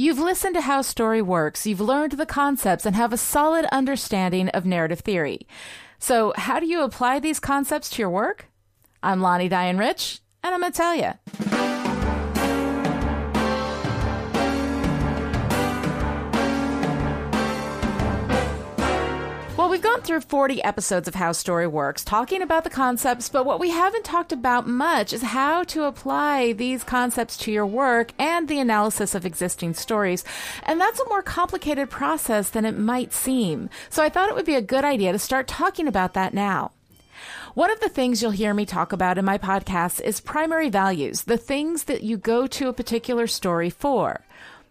You've listened to how story works, you've learned the concepts, and have a solid understanding of narrative theory. So, how do you apply these concepts to your work? I'm Lani Diane Rich, and I'm going to tell you. Through 40 episodes of How Story Works, talking about the concepts, but what we haven't talked about much is how to apply these concepts to your work and the analysis of existing stories. And that's a more complicated process than it might seem. So I thought it would be a good idea to start talking about that now. One of the things you'll hear me talk about in my podcast is primary values, the things that you go to a particular story for.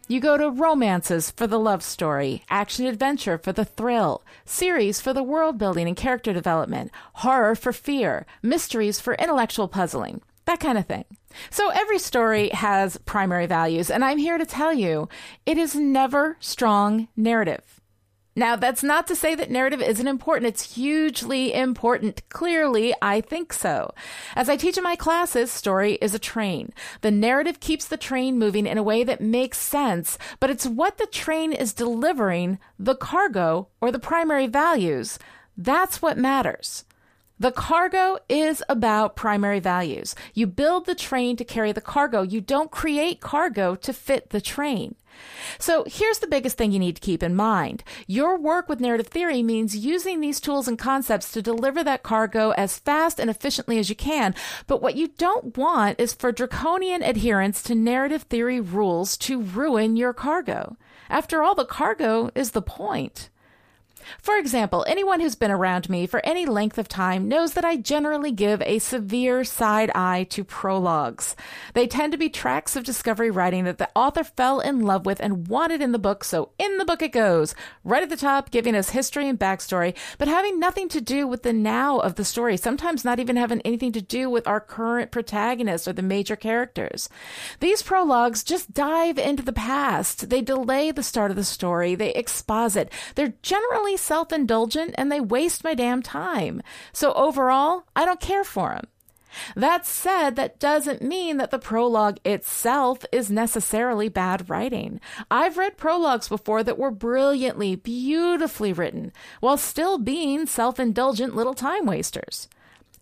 You go to romances for the love story, action adventure for the thrill, series for the world building and character development, horror for fear, mysteries for intellectual puzzling, that kind of thing. So every story has primary values, and I'm here to tell you it is never strong narrative. Now, that's not to say that narrative isn't important. It's hugely important. Clearly, I think so. As I teach in my classes, story is a train. The narrative keeps the train moving in a way that makes sense, but it's what the train is delivering, the cargo, or the primary values. That's what matters. The cargo is about primary values. You build the train to carry the cargo. You don't create cargo to fit the train. So here's the biggest thing you need to keep in mind. Your work with narrative theory means using these tools and concepts to deliver that cargo as fast and efficiently as you can. But what you don't want is for draconian adherence to narrative theory rules to ruin your cargo. After all, the cargo is the point. For example, anyone who's been around me for any length of time knows that I generally give a severe side eye to prologues. They tend to be tracks of discovery writing that the author fell in love with and wanted in the book, so in the book it goes, right at the top, giving us history and backstory, but having nothing to do with the now of the story, sometimes not even having anything to do with our current protagonist or the major characters. These prologues just dive into the past. They delay the start of the story. They exposit. They're generally self indulgent and they waste my damn time. So overall, I don't care for them. That said, that doesn't mean that the prologue itself is necessarily bad writing. I've read prologues before that were brilliantly, beautifully written, while still being self indulgent little time wasters.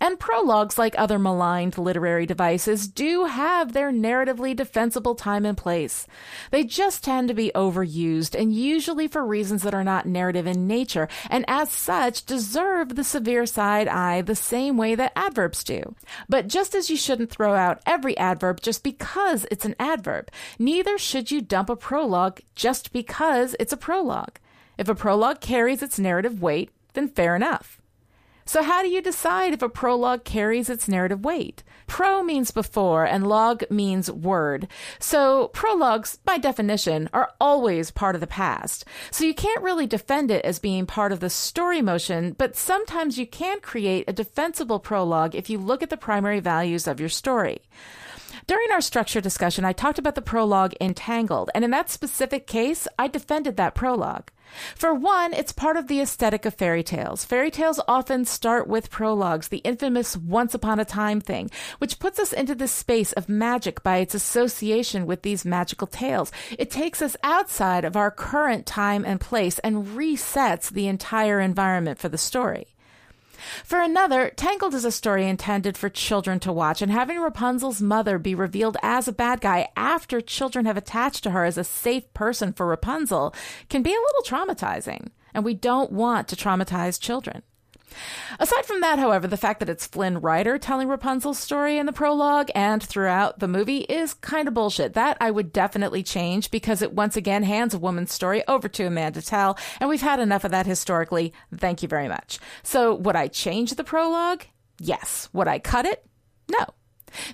And prologues, like other maligned literary devices, do have their narratively defensible time and place. They just tend to be overused, and usually for reasons that are not narrative in nature, and as such deserve the severe side eye the same way that adverbs do. But just as you shouldn't throw out every adverb just because it's an adverb, neither should you dump a prologue just because it's a prologue. If a prologue carries its narrative weight, then fair enough. So, how do you decide if a prologue carries its narrative weight? Pro means before and log means word. So, prologues, by definition, are always part of the past. So, you can't really defend it as being part of the story motion, but sometimes you can create a defensible prologue if you look at the primary values of your story. During our structure discussion, I talked about the prologue in Tangled, and in that specific case, I defended that prologue. For one, it's part of the aesthetic of fairy tales. Fairy tales often start with prologues, the infamous once upon a time thing, which puts us into this space of magic by its association with these magical tales. It takes us outside of our current time and place and resets the entire environment for the story. For another, Tangled is a story intended for children to watch, and having Rapunzel's mother be revealed as a bad guy after children have attached to her as a safe person for Rapunzel can be a little traumatizing, and we don't want to traumatize children. Aside from that, however, the fact that it's Flynn Rider telling Rapunzel's story in the prologue and throughout the movie is kind of bullshit. That I would definitely change because it once again hands a woman's story over to a man to tell, and we've had enough of that historically. Thank you very much. So, would I change the prologue? Yes. Would I cut it? No.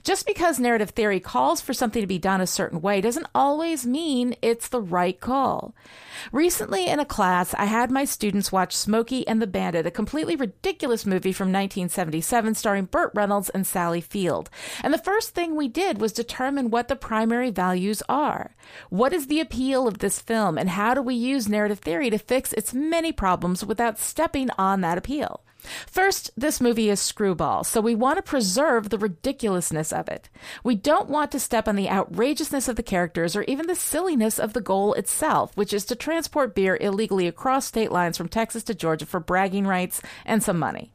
Just because narrative theory calls for something to be done a certain way doesn't always mean it's the right call. Recently in a class, I had my students watch Smokey and the Bandit, a completely ridiculous movie from 1977 starring Burt Reynolds and Sally Field. And the first thing we did was determine what the primary values are. What is the appeal of this film and how do we use narrative theory to fix its many problems without stepping on that appeal? First, this movie is screwball, so we want to preserve the ridiculousness of it. We don't want to step on the outrageousness of the characters or even the silliness of the goal itself, which is to transport beer illegally across state lines from Texas to Georgia for bragging rights and some money.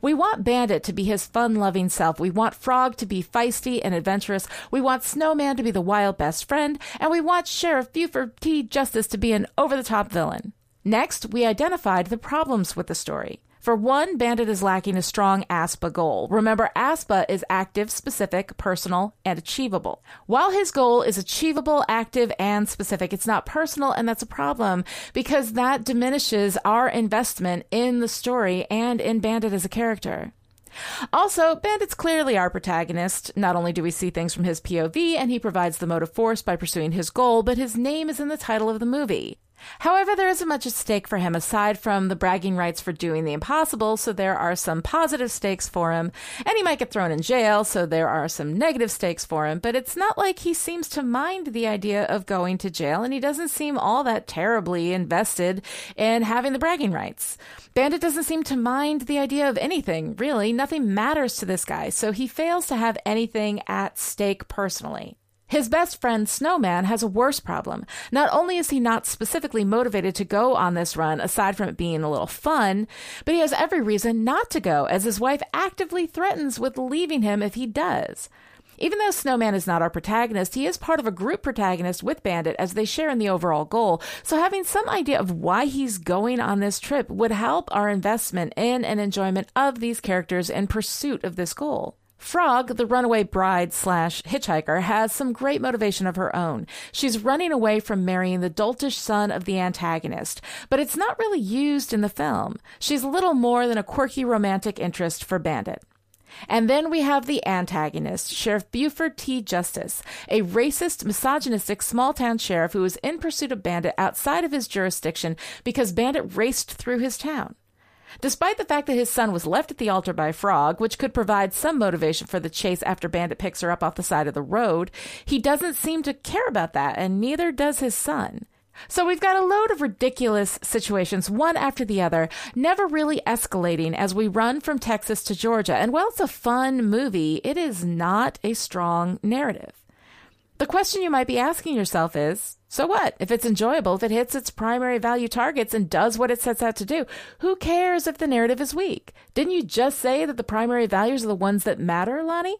We want Bandit to be his fun loving self. We want Frog to be feisty and adventurous. We want Snowman to be the wild best friend. And we want Sheriff Buford T. Justice to be an over the top villain. Next, we identified the problems with the story. For one, Bandit is lacking a strong ASPA goal. Remember, ASPA is active, specific, personal, and achievable. While his goal is achievable, active, and specific, it's not personal, and that's a problem because that diminishes our investment in the story and in Bandit as a character. Also, Bandit's clearly our protagonist. Not only do we see things from his POV and he provides the motive force by pursuing his goal, but his name is in the title of the movie. However, there isn't much at stake for him aside from the bragging rights for doing the impossible, so there are some positive stakes for him, and he might get thrown in jail, so there are some negative stakes for him, but it's not like he seems to mind the idea of going to jail, and he doesn't seem all that terribly invested in having the bragging rights. Bandit doesn't seem to mind the idea of anything, really. Nothing matters to this guy, so he fails to have anything at stake personally. His best friend, Snowman, has a worse problem. Not only is he not specifically motivated to go on this run, aside from it being a little fun, but he has every reason not to go, as his wife actively threatens with leaving him if he does. Even though Snowman is not our protagonist, he is part of a group protagonist with Bandit as they share in the overall goal. So having some idea of why he's going on this trip would help our investment in and enjoyment of these characters in pursuit of this goal. Frog, the runaway bride slash hitchhiker, has some great motivation of her own. She's running away from marrying the doltish son of the antagonist, but it's not really used in the film. She's little more than a quirky romantic interest for Bandit. And then we have the antagonist, Sheriff Buford T. Justice, a racist, misogynistic small town sheriff who is in pursuit of Bandit outside of his jurisdiction because Bandit raced through his town. Despite the fact that his son was left at the altar by Frog, which could provide some motivation for the chase after Bandit picks her up off the side of the road, he doesn't seem to care about that, and neither does his son. So we've got a load of ridiculous situations, one after the other, never really escalating as we run from Texas to Georgia. And while it's a fun movie, it is not a strong narrative. The question you might be asking yourself is so what? If it's enjoyable, if it hits its primary value targets and does what it sets out to do, who cares if the narrative is weak? Didn't you just say that the primary values are the ones that matter, Lani?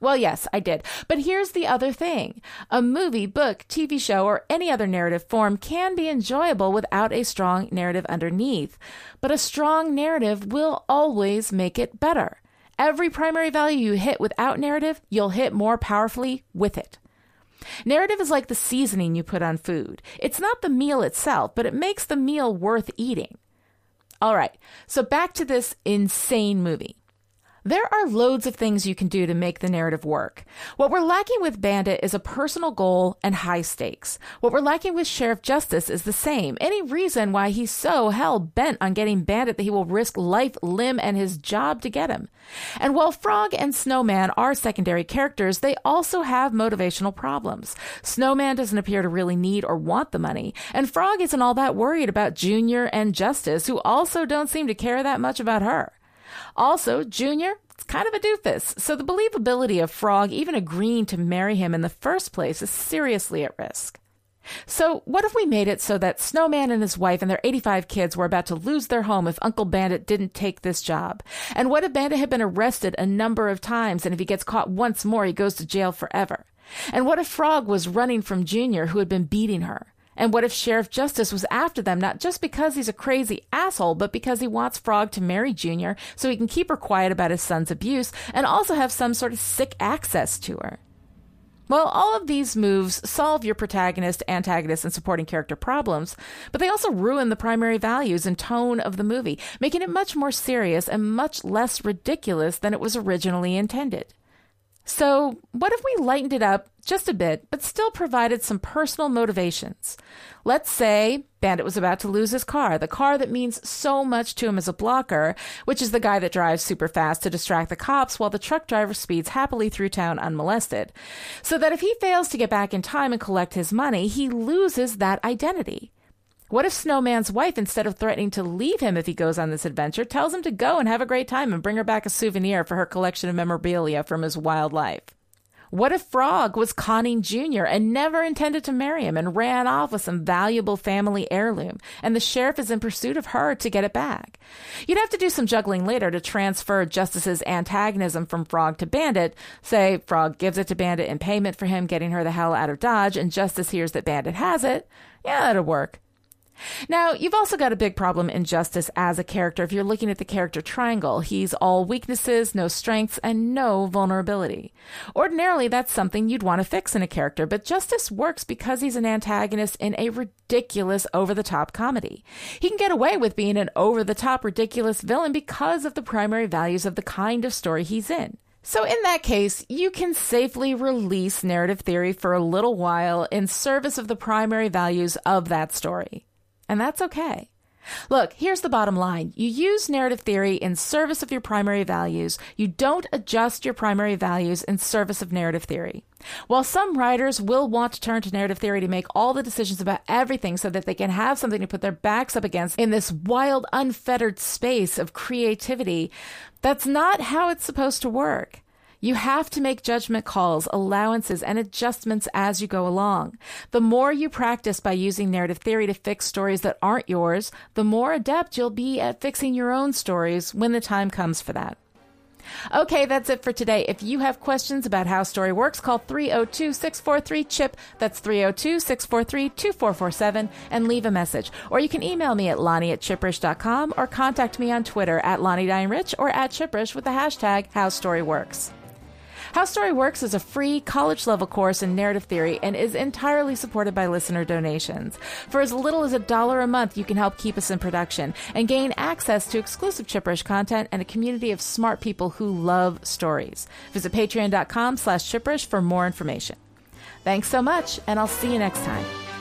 Well, yes, I did. But here's the other thing. A movie, book, TV show, or any other narrative form can be enjoyable without a strong narrative underneath. But a strong narrative will always make it better. Every primary value you hit without narrative, you'll hit more powerfully with it. Narrative is like the seasoning you put on food. It's not the meal itself, but it makes the meal worth eating. All right, so back to this insane movie. There are loads of things you can do to make the narrative work. What we're lacking with Bandit is a personal goal and high stakes. What we're lacking with Sheriff Justice is the same. Any reason why he's so hell bent on getting Bandit that he will risk life, limb, and his job to get him. And while Frog and Snowman are secondary characters, they also have motivational problems. Snowman doesn't appear to really need or want the money, and Frog isn't all that worried about Junior and Justice, who also don't seem to care that much about her. Also, Junior, it's kind of a doofus, so the believability of Frog even agreeing to marry him in the first place is seriously at risk. So, what if we made it so that Snowman and his wife and their 85 kids were about to lose their home if Uncle Bandit didn't take this job? And what if Bandit had been arrested a number of times and if he gets caught once more, he goes to jail forever? And what if Frog was running from Junior who had been beating her? And what if Sheriff Justice was after them, not just because he's a crazy asshole, but because he wants Frog to marry Junior so he can keep her quiet about his son's abuse and also have some sort of sick access to her? Well, all of these moves solve your protagonist, antagonist, and supporting character problems, but they also ruin the primary values and tone of the movie, making it much more serious and much less ridiculous than it was originally intended. So, what if we lightened it up just a bit, but still provided some personal motivations? Let's say Bandit was about to lose his car, the car that means so much to him as a blocker, which is the guy that drives super fast to distract the cops while the truck driver speeds happily through town unmolested. So that if he fails to get back in time and collect his money, he loses that identity. What if Snowman's wife, instead of threatening to leave him if he goes on this adventure, tells him to go and have a great time and bring her back a souvenir for her collection of memorabilia from his wild life? What if Frog was conning Junior and never intended to marry him and ran off with some valuable family heirloom, and the sheriff is in pursuit of her to get it back? You'd have to do some juggling later to transfer Justice's antagonism from Frog to Bandit. Say, Frog gives it to Bandit in payment for him getting her the hell out of Dodge, and Justice hears that Bandit has it. Yeah, that'd work. Now, you've also got a big problem in Justice as a character if you're looking at the character triangle. He's all weaknesses, no strengths, and no vulnerability. Ordinarily, that's something you'd want to fix in a character, but Justice works because he's an antagonist in a ridiculous, over the top comedy. He can get away with being an over the top, ridiculous villain because of the primary values of the kind of story he's in. So, in that case, you can safely release narrative theory for a little while in service of the primary values of that story. And that's okay. Look, here's the bottom line. You use narrative theory in service of your primary values. You don't adjust your primary values in service of narrative theory. While some writers will want to turn to narrative theory to make all the decisions about everything so that they can have something to put their backs up against in this wild, unfettered space of creativity, that's not how it's supposed to work. You have to make judgment calls, allowances, and adjustments as you go along. The more you practice by using narrative theory to fix stories that aren't yours, the more adept you'll be at fixing your own stories when the time comes for that. Okay, that's it for today. If you have questions about how story works, call 302 643 CHIP. That's 302 643 2447 and leave a message. Or you can email me at Lani at chipperish.com or contact me on Twitter at Lani Rich or at Chipperish with the hashtag How Story Works. How Story Works is a free college level course in narrative theory and is entirely supported by listener donations. For as little as a dollar a month, you can help keep us in production and gain access to exclusive Chipperish content and a community of smart people who love stories. Visit patreon.com slash chipperish for more information. Thanks so much, and I'll see you next time.